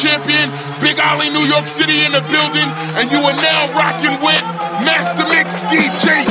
champion, Big Ollie, New York City in the building, and you are now rocking with Master Mix DJ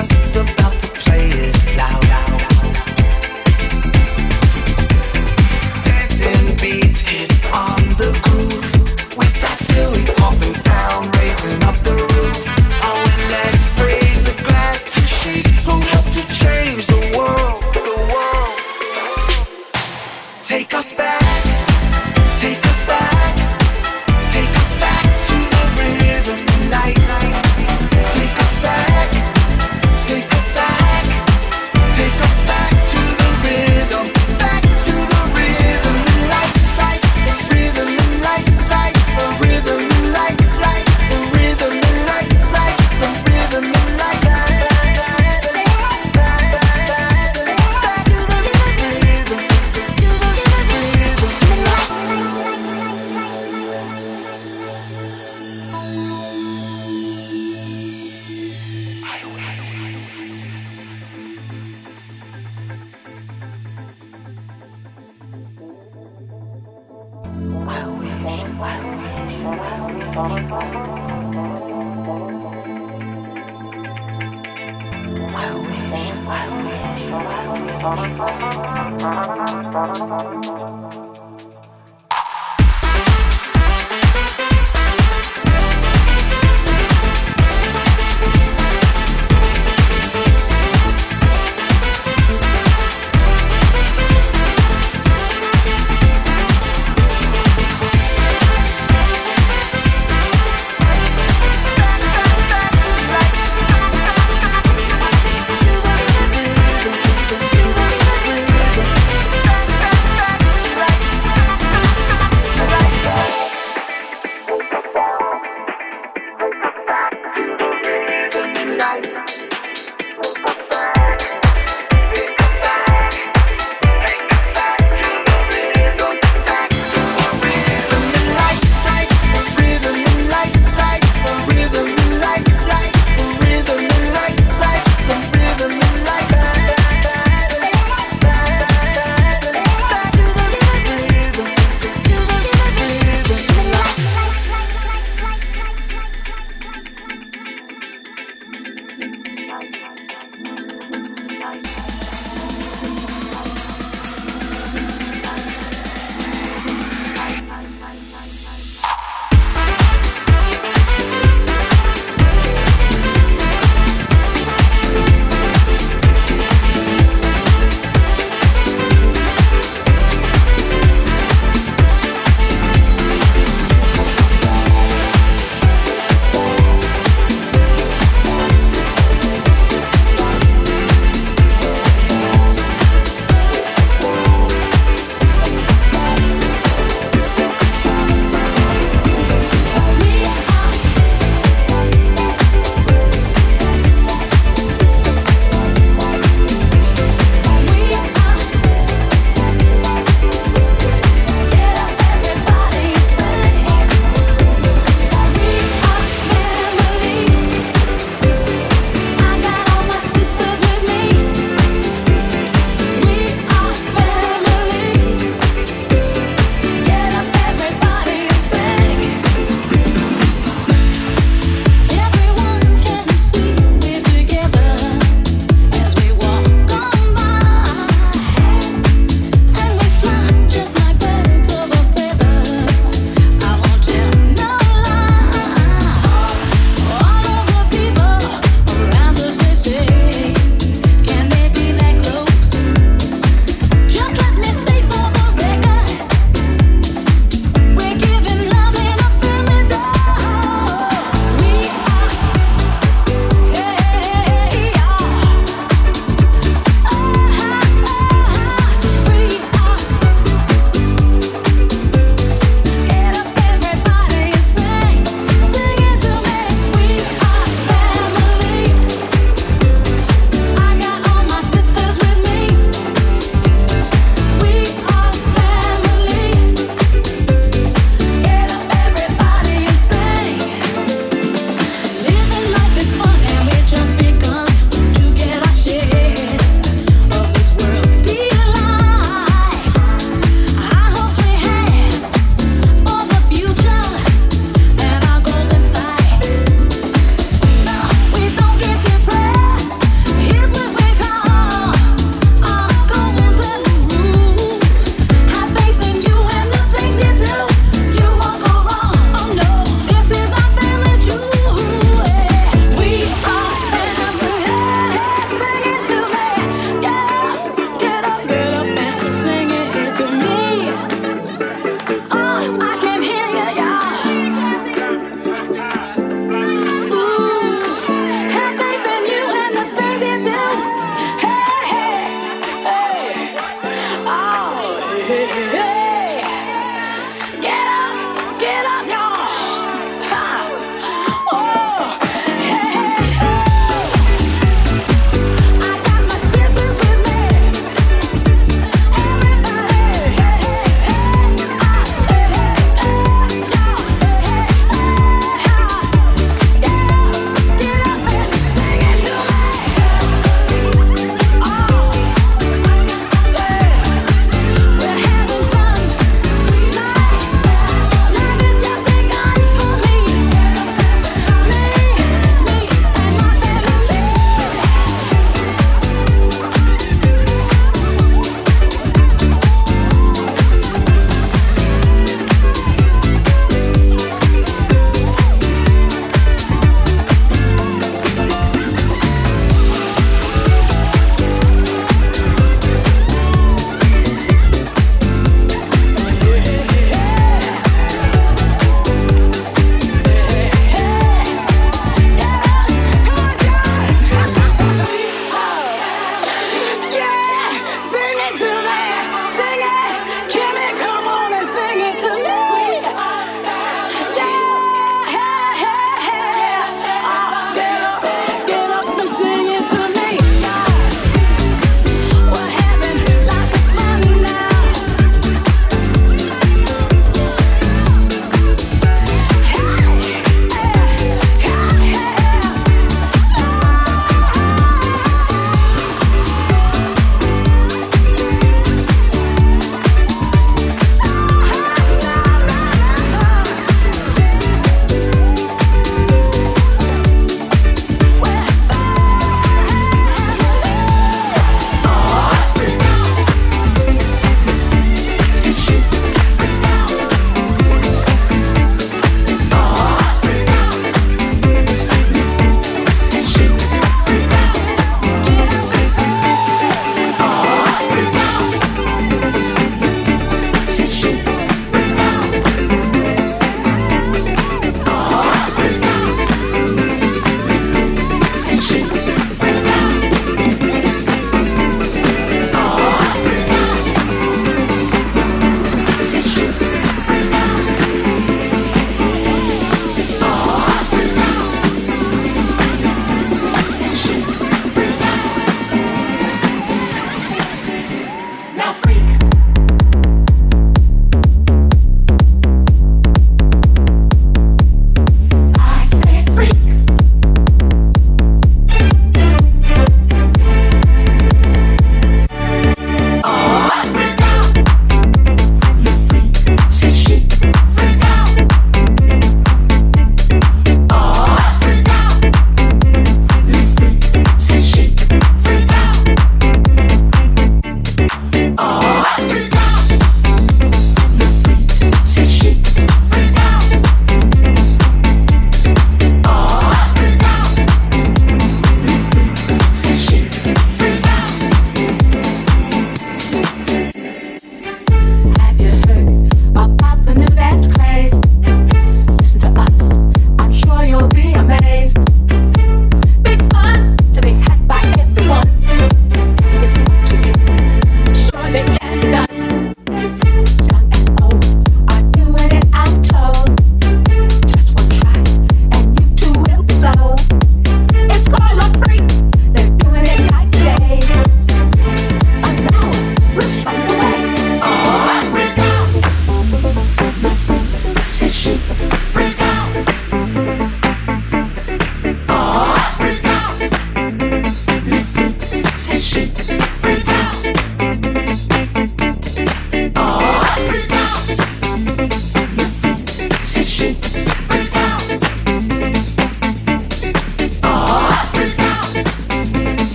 Junior. back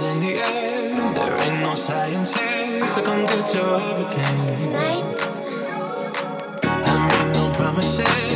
I can't do golden rings, but I'll give you everything.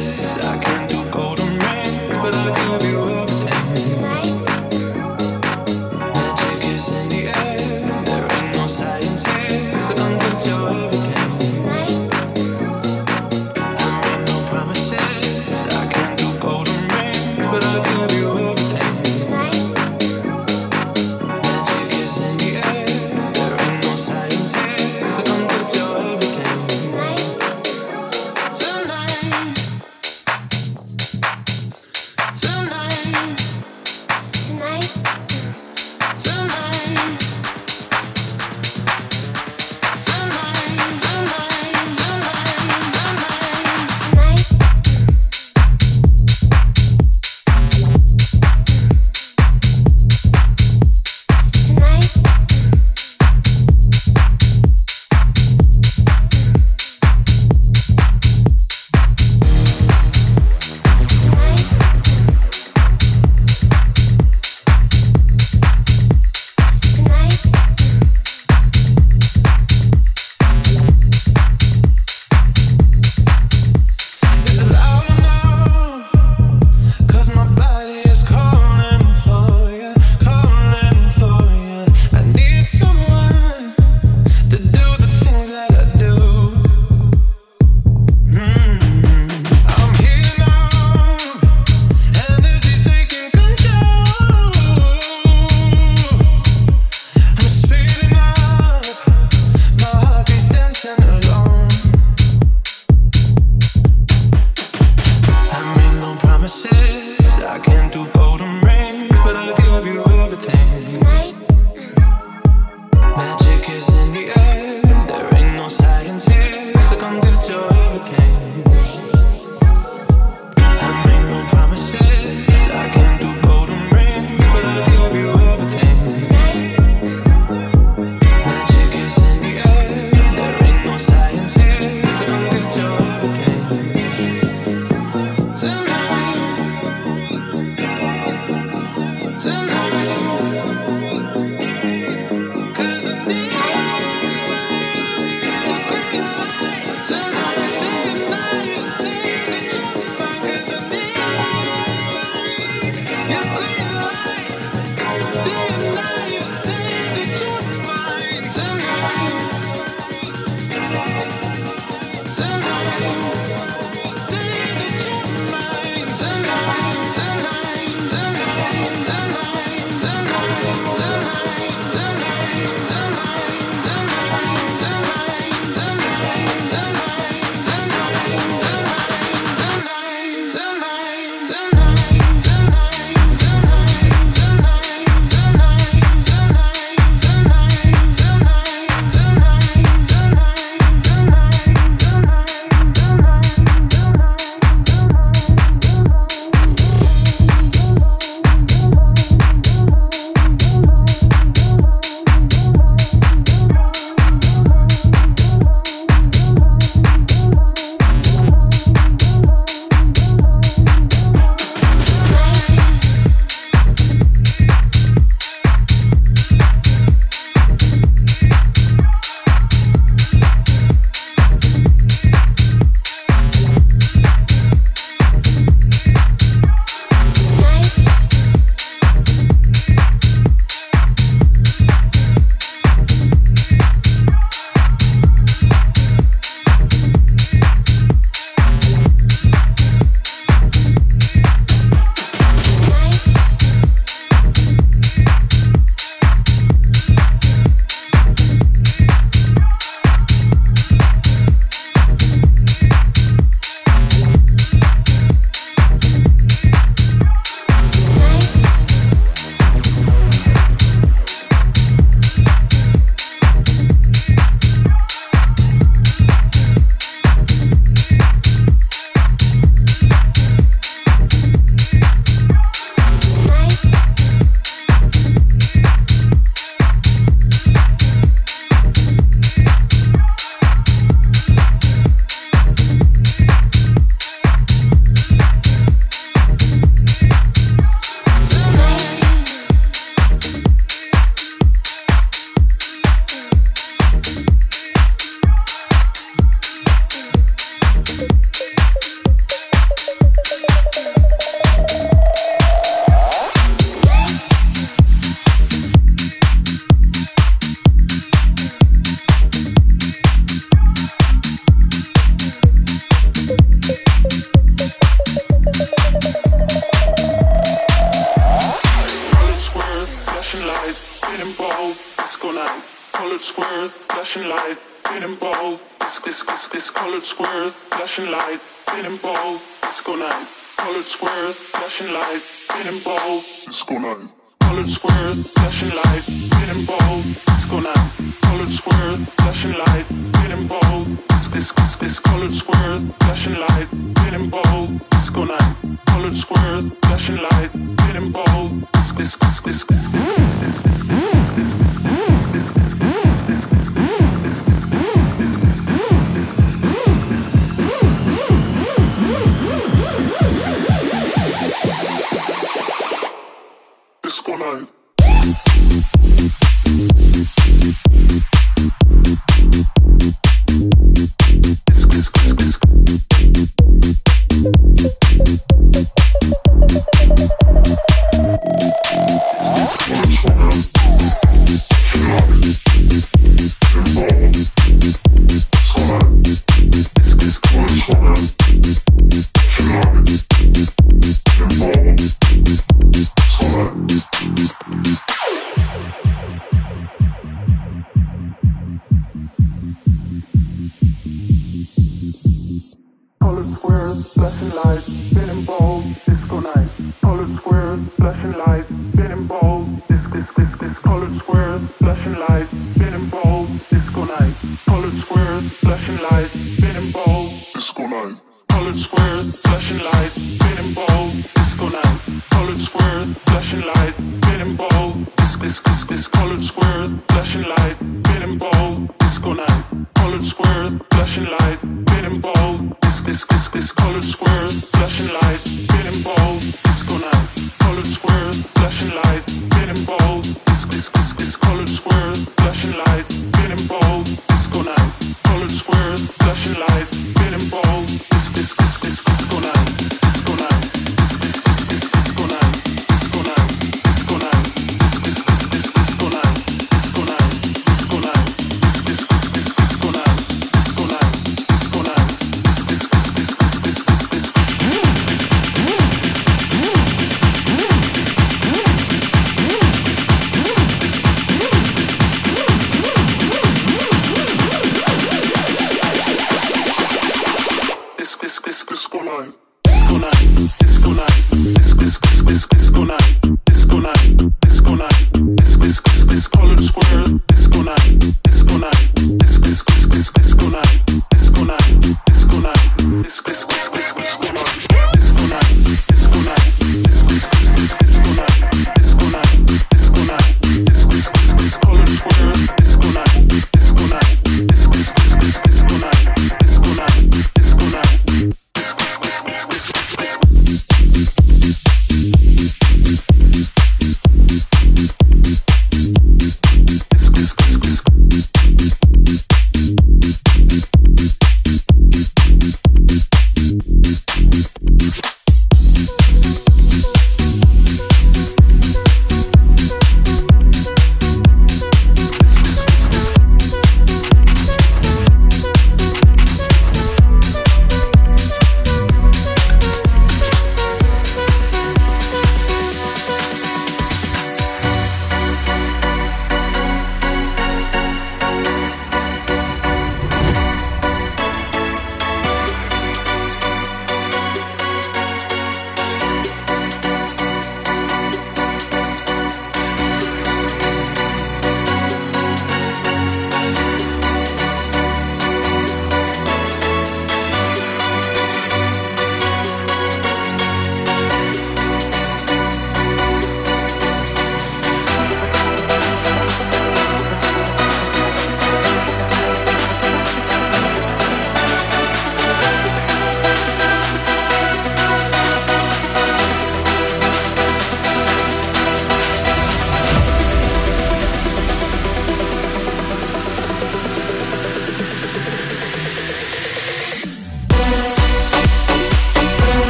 worth, flashing light, getting bold, it's gonna College worth, flashing light, getting bold, it's this this this college worth, flashing light, getting bold, it's gonna College worth, flashing light, getting bold, it's this this this, this.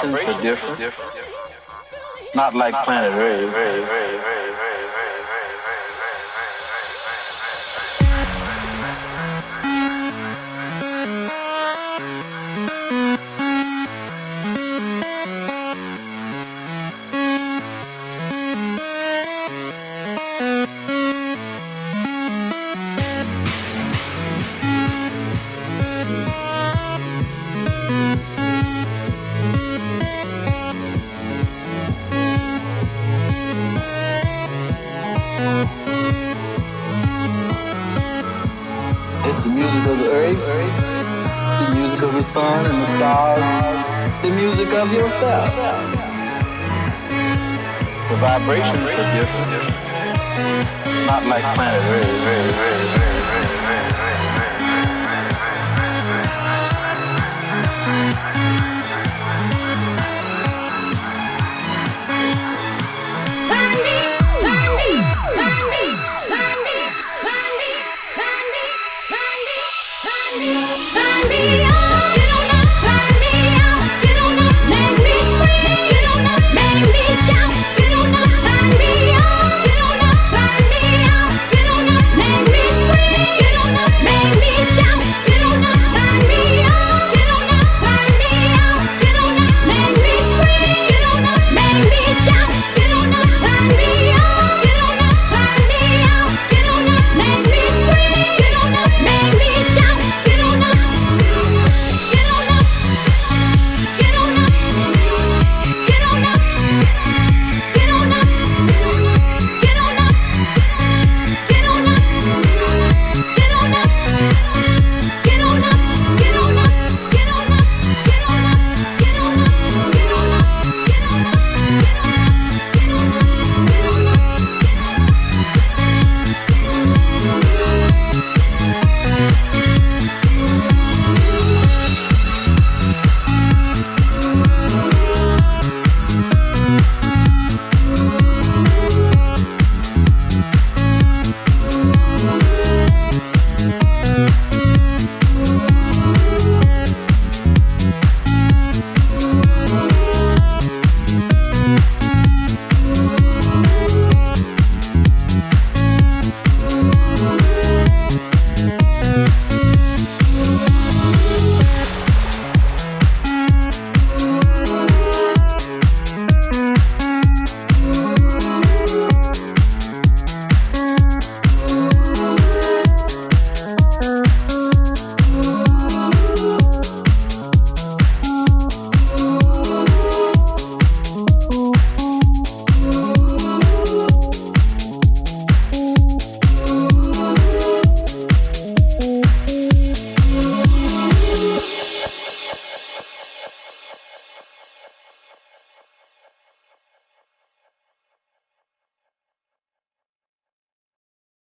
vibrations are different. Not like planet Earth. Of yourself. The vibrations are different. Not like planet Earth, very, very, very.